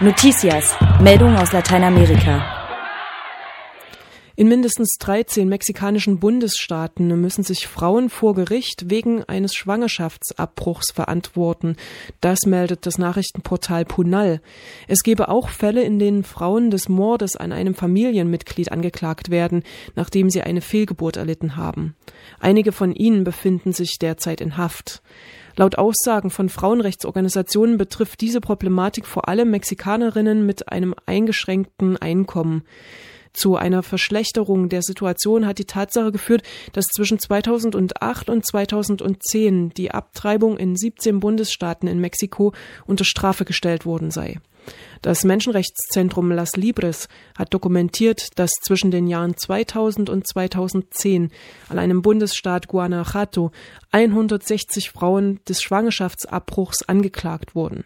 Noticias, Meldung aus Lateinamerika. In mindestens 13 mexikanischen Bundesstaaten müssen sich Frauen vor Gericht wegen eines Schwangerschaftsabbruchs verantworten. Das meldet das Nachrichtenportal Punal. Es gebe auch Fälle, in denen Frauen des Mordes an einem Familienmitglied angeklagt werden, nachdem sie eine Fehlgeburt erlitten haben. Einige von ihnen befinden sich derzeit in Haft. Laut Aussagen von Frauenrechtsorganisationen betrifft diese Problematik vor allem Mexikanerinnen mit einem eingeschränkten Einkommen. Zu einer Verschlechterung der Situation hat die Tatsache geführt, dass zwischen 2008 und 2010 die Abtreibung in 17 Bundesstaaten in Mexiko unter Strafe gestellt worden sei. Das Menschenrechtszentrum Las Libres hat dokumentiert, dass zwischen den Jahren 2000 und 2010 an einem Bundesstaat Guanajuato 160 Frauen des Schwangerschaftsabbruchs angeklagt wurden.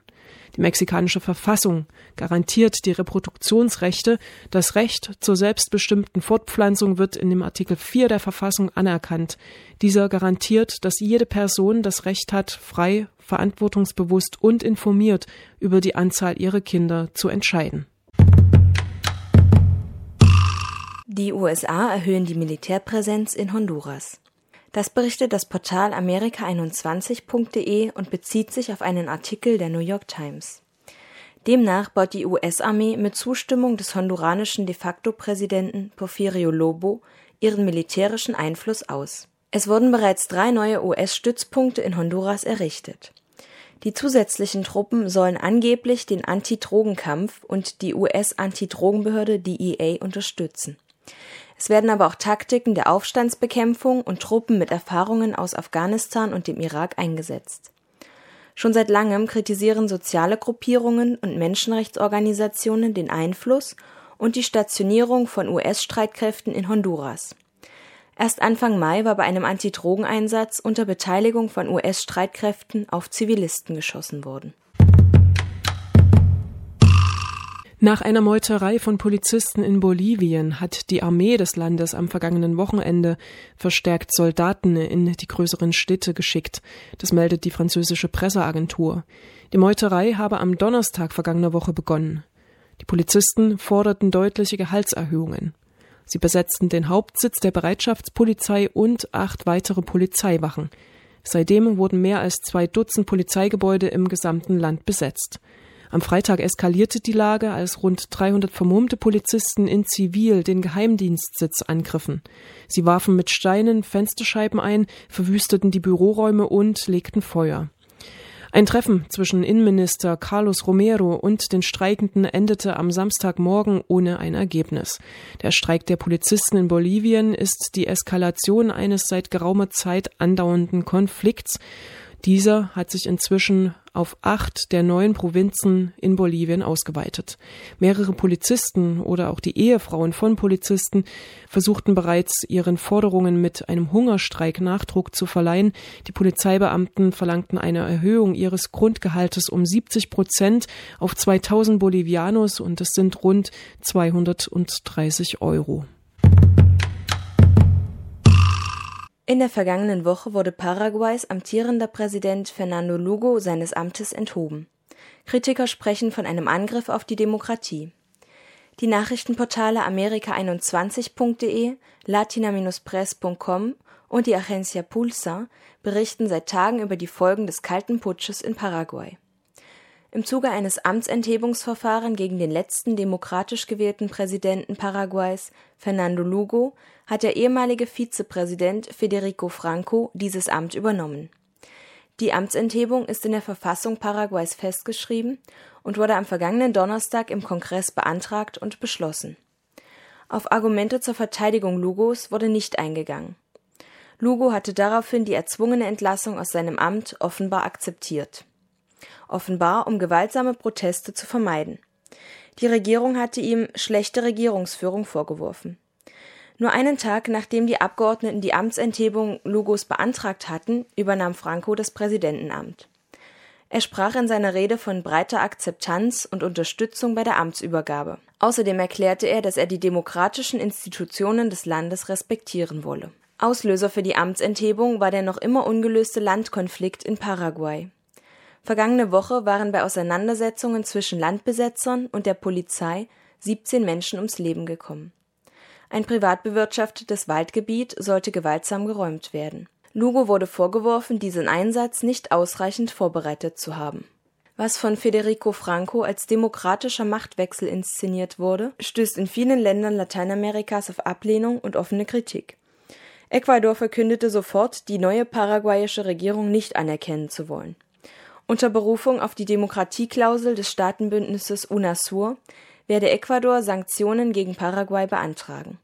Die mexikanische Verfassung garantiert die Reproduktionsrechte. Das Recht zur selbstbestimmten Fortpflanzung wird in dem Artikel 4 der Verfassung anerkannt. Dieser garantiert, dass jede Person das Recht hat, frei, verantwortungsbewusst und informiert über die Anzahl ihrer Kinder zu entscheiden. Die USA erhöhen die Militärpräsenz in Honduras. Das berichtet das Portal amerika21.de und bezieht sich auf einen Artikel der New York Times. Demnach baut die US-Armee mit Zustimmung des honduranischen de facto Präsidenten Porfirio Lobo ihren militärischen Einfluss aus. Es wurden bereits drei neue US-Stützpunkte in Honduras errichtet. Die zusätzlichen Truppen sollen angeblich den Anti-Drogenkampf und die US-Antidrogenbehörde DEA unterstützen. Es werden aber auch Taktiken der Aufstandsbekämpfung und Truppen mit Erfahrungen aus Afghanistan und dem Irak eingesetzt. Schon seit langem kritisieren soziale Gruppierungen und Menschenrechtsorganisationen den Einfluss und die Stationierung von US-Streitkräften in Honduras. Erst Anfang Mai war bei einem Antidrogeneinsatz unter Beteiligung von US-Streitkräften auf Zivilisten geschossen worden Nach einer Meuterei von Polizisten in Bolivien hat die Armee des Landes am vergangenen Wochenende verstärkt Soldaten in die größeren Städte geschickt. Das meldet die französische Presseagentur. Die Meuterei habe am Donnerstag vergangener Woche begonnen. Die Polizisten forderten deutliche Gehaltserhöhungen. Sie besetzten den Hauptsitz der Bereitschaftspolizei und acht weitere Polizeiwachen. Seitdem wurden mehr als zwei Dutzend Polizeigebäude im gesamten Land besetzt. Am Freitag eskalierte die Lage, als rund 300 vermummte Polizisten in Zivil den Geheimdienstsitz angriffen. Sie warfen mit Steinen Fensterscheiben ein, verwüsteten die Büroräume und legten Feuer. Ein Treffen zwischen Innenminister Carlos Romero und den Streikenden endete am Samstagmorgen ohne ein Ergebnis. Der Streik der Polizisten in Bolivien ist die Eskalation eines seit geraumer Zeit andauernden Konflikts dieser hat sich inzwischen auf acht der neuen Provinzen in Bolivien ausgeweitet. Mehrere Polizisten oder auch die Ehefrauen von Polizisten versuchten bereits ihren Forderungen mit einem Hungerstreik Nachdruck zu verleihen. Die Polizeibeamten verlangten eine Erhöhung ihres Grundgehaltes um 70 Prozent auf 2000 Bolivianos und es sind rund 230 Euro. In der vergangenen Woche wurde Paraguays amtierender Präsident Fernando Lugo seines Amtes enthoben. Kritiker sprechen von einem Angriff auf die Demokratie. Die Nachrichtenportale amerika21.de, latina-press.com und die Agencia Pulsa berichten seit Tagen über die Folgen des Kalten Putsches in Paraguay. Im Zuge eines Amtsenthebungsverfahrens gegen den letzten demokratisch gewählten Präsidenten Paraguays, Fernando Lugo, hat der ehemalige Vizepräsident Federico Franco dieses Amt übernommen. Die Amtsenthebung ist in der Verfassung Paraguays festgeschrieben und wurde am vergangenen Donnerstag im Kongress beantragt und beschlossen. Auf Argumente zur Verteidigung Lugos wurde nicht eingegangen. Lugo hatte daraufhin die erzwungene Entlassung aus seinem Amt offenbar akzeptiert offenbar um gewaltsame Proteste zu vermeiden. Die Regierung hatte ihm schlechte Regierungsführung vorgeworfen. Nur einen Tag nachdem die Abgeordneten die Amtsenthebung Lugos beantragt hatten, übernahm Franco das Präsidentenamt. Er sprach in seiner Rede von breiter Akzeptanz und Unterstützung bei der Amtsübergabe. Außerdem erklärte er, dass er die demokratischen Institutionen des Landes respektieren wolle. Auslöser für die Amtsenthebung war der noch immer ungelöste Landkonflikt in Paraguay. Vergangene Woche waren bei Auseinandersetzungen zwischen Landbesetzern und der Polizei 17 Menschen ums Leben gekommen. Ein privat bewirtschaftetes Waldgebiet sollte gewaltsam geräumt werden. Lugo wurde vorgeworfen, diesen Einsatz nicht ausreichend vorbereitet zu haben. Was von Federico Franco als demokratischer Machtwechsel inszeniert wurde, stößt in vielen Ländern Lateinamerikas auf Ablehnung und offene Kritik. Ecuador verkündete sofort, die neue paraguayische Regierung nicht anerkennen zu wollen. Unter Berufung auf die Demokratieklausel des Staatenbündnisses UNASUR werde Ecuador Sanktionen gegen Paraguay beantragen.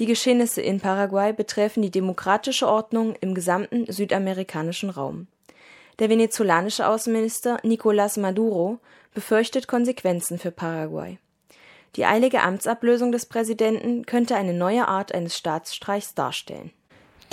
Die Geschehnisse in Paraguay betreffen die demokratische Ordnung im gesamten südamerikanischen Raum. Der venezolanische Außenminister Nicolás Maduro befürchtet Konsequenzen für Paraguay. Die eilige Amtsablösung des Präsidenten könnte eine neue Art eines Staatsstreichs darstellen.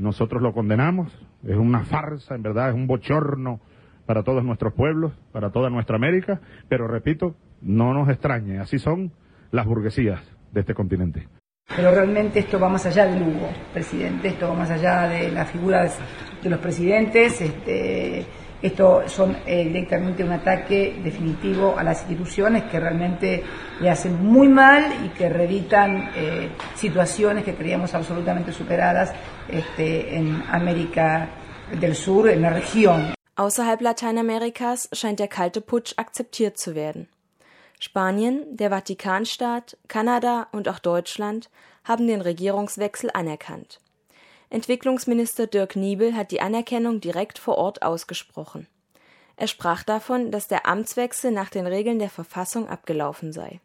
nosotros lo condenamos, es una farsa, en verdad es un bochorno para todos nuestros pueblos, para toda nuestra América, pero repito, no nos extrañe, así son las burguesías de este continente. Pero realmente esto va más allá del Hugo, presidente, esto va más allá de las figuras de los presidentes, este, esto son eh, directamente un ataque definitivo a las instituciones que realmente le hacen muy mal y que reeditan eh, situaciones que creíamos absolutamente superadas este, en América del Sur, en la región. Außerhalb Lateinamerikas scheint der kalte Putsch akzeptiert zu werden. Spanien, der Vatikanstaat, Kanada und auch Deutschland haben den Regierungswechsel anerkannt. Entwicklungsminister Dirk Niebel hat die Anerkennung direkt vor Ort ausgesprochen. Er sprach davon, dass der Amtswechsel nach den Regeln der Verfassung abgelaufen sei.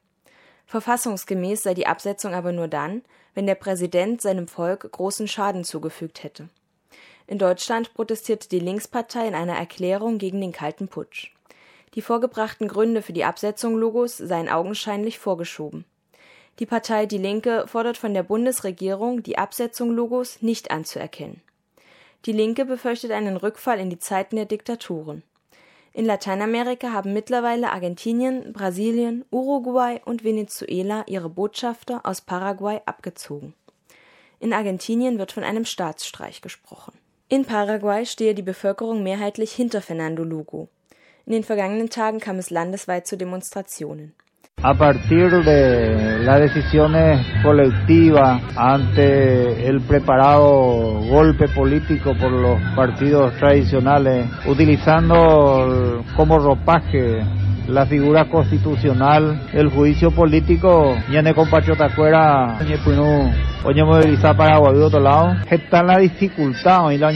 Verfassungsgemäß sei die Absetzung aber nur dann, wenn der Präsident seinem Volk großen Schaden zugefügt hätte. In Deutschland protestierte die Linkspartei in einer Erklärung gegen den kalten Putsch. Die vorgebrachten Gründe für die Absetzung Logos seien augenscheinlich vorgeschoben. Die Partei Die Linke fordert von der Bundesregierung, die Absetzung Logos nicht anzuerkennen. Die Linke befürchtet einen Rückfall in die Zeiten der Diktaturen. In Lateinamerika haben mittlerweile Argentinien, Brasilien, Uruguay und Venezuela ihre Botschafter aus Paraguay abgezogen. In Argentinien wird von einem Staatsstreich gesprochen. In Paraguay stehe die Bevölkerung mehrheitlich hinter Fernando Lugo. In den vergangenen Tagen kam es landesweit zu Demonstrationen. A partir de las decisiones colectivas ante el preparado golpe político por los partidos tradicionales, utilizando como ropaje la figura constitucional, el juicio político, ya ne compatriota Oye, movilizar para Paraguay otro lado. Está la dificultad hoy la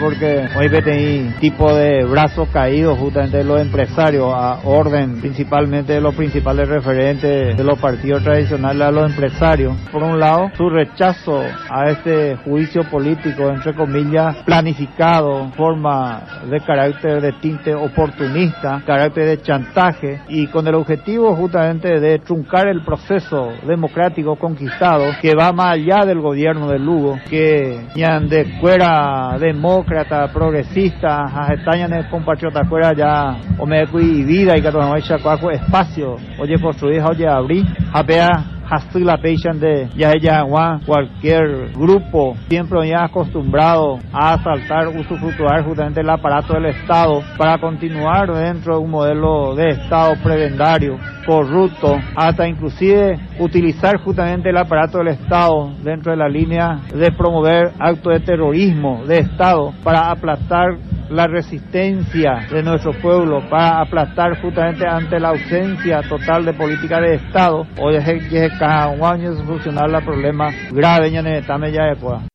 porque hoy ve tipo de brazos caídos justamente de los empresarios a orden principalmente de los principales referentes de los partidos tradicionales a los empresarios. Por un lado, su rechazo a este juicio político, entre comillas, planificado, forma de carácter de tinte oportunista, carácter de chantaje y con el objetivo justamente de truncar el proceso democrático conquistado que va más allá del gobierno de Lugo, que de fuera demócrata, progresista, estañan el compatriota fuera ya, o me y vida y que espacio, oye construir, oye abrir, apea la de ya cualquier grupo siempre ya acostumbrado a asaltar, usufructuar justamente el aparato del Estado para continuar dentro de un modelo de Estado prebendario corrupto, hasta inclusive utilizar justamente el aparato del Estado dentro de la línea de promover actos de terrorismo de Estado para aplastar la resistencia de nuestro pueblo para aplastar justamente ante la ausencia total de política de Estado o de que cada año solucionar los problemas graves en el ya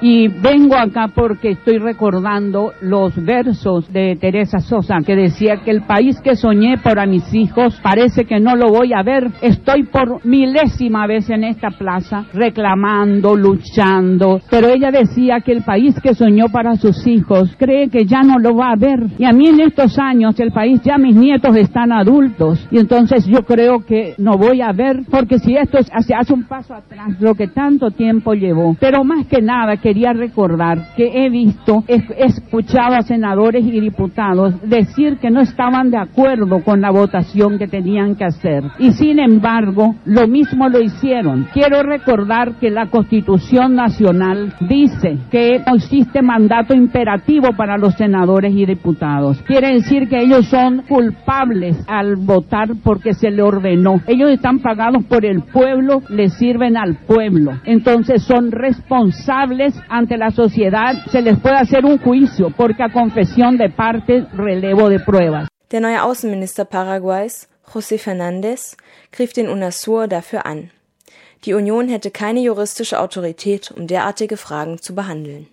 Y vengo acá porque estoy recordando los versos de Teresa Sosa que decía que el país que soñé para mis hijos parece que no lo voy a ver. Estoy por milésima vez en esta plaza reclamando, luchando, pero ella decía que el país que soñó para sus hijos cree que ya no lo va a ver. Y a mí en estos años el país ya mis nietos están adultos y entonces yo creo que no voy a ver porque si esto se hace un paso atrás, lo que tanto tiempo llevó. Pero más que nada quería recordar que he visto, he escuchado a senadores y diputados decir que no estaban de acuerdo con la votación que tenían que hacer. Y sin embargo, lo mismo lo hicieron. Quiero recordar que la Constitución Nacional dice que existe mandato imperativo para los senadores y diputados. Quiere decir que ellos son culpables al votar porque se le ordenó. Ellos están pagados por el pueblo, le sirven al pueblo. Entonces son responsables ante la sociedad. Se les puede hacer un juicio porque a confesión de parte relevo de pruebas. Der neue Außenminister Paraguays, José Fernández, griff den UNASUR dafür an. Die Union hätte keine juristische Autorität, um derartige Fragen zu behandeln.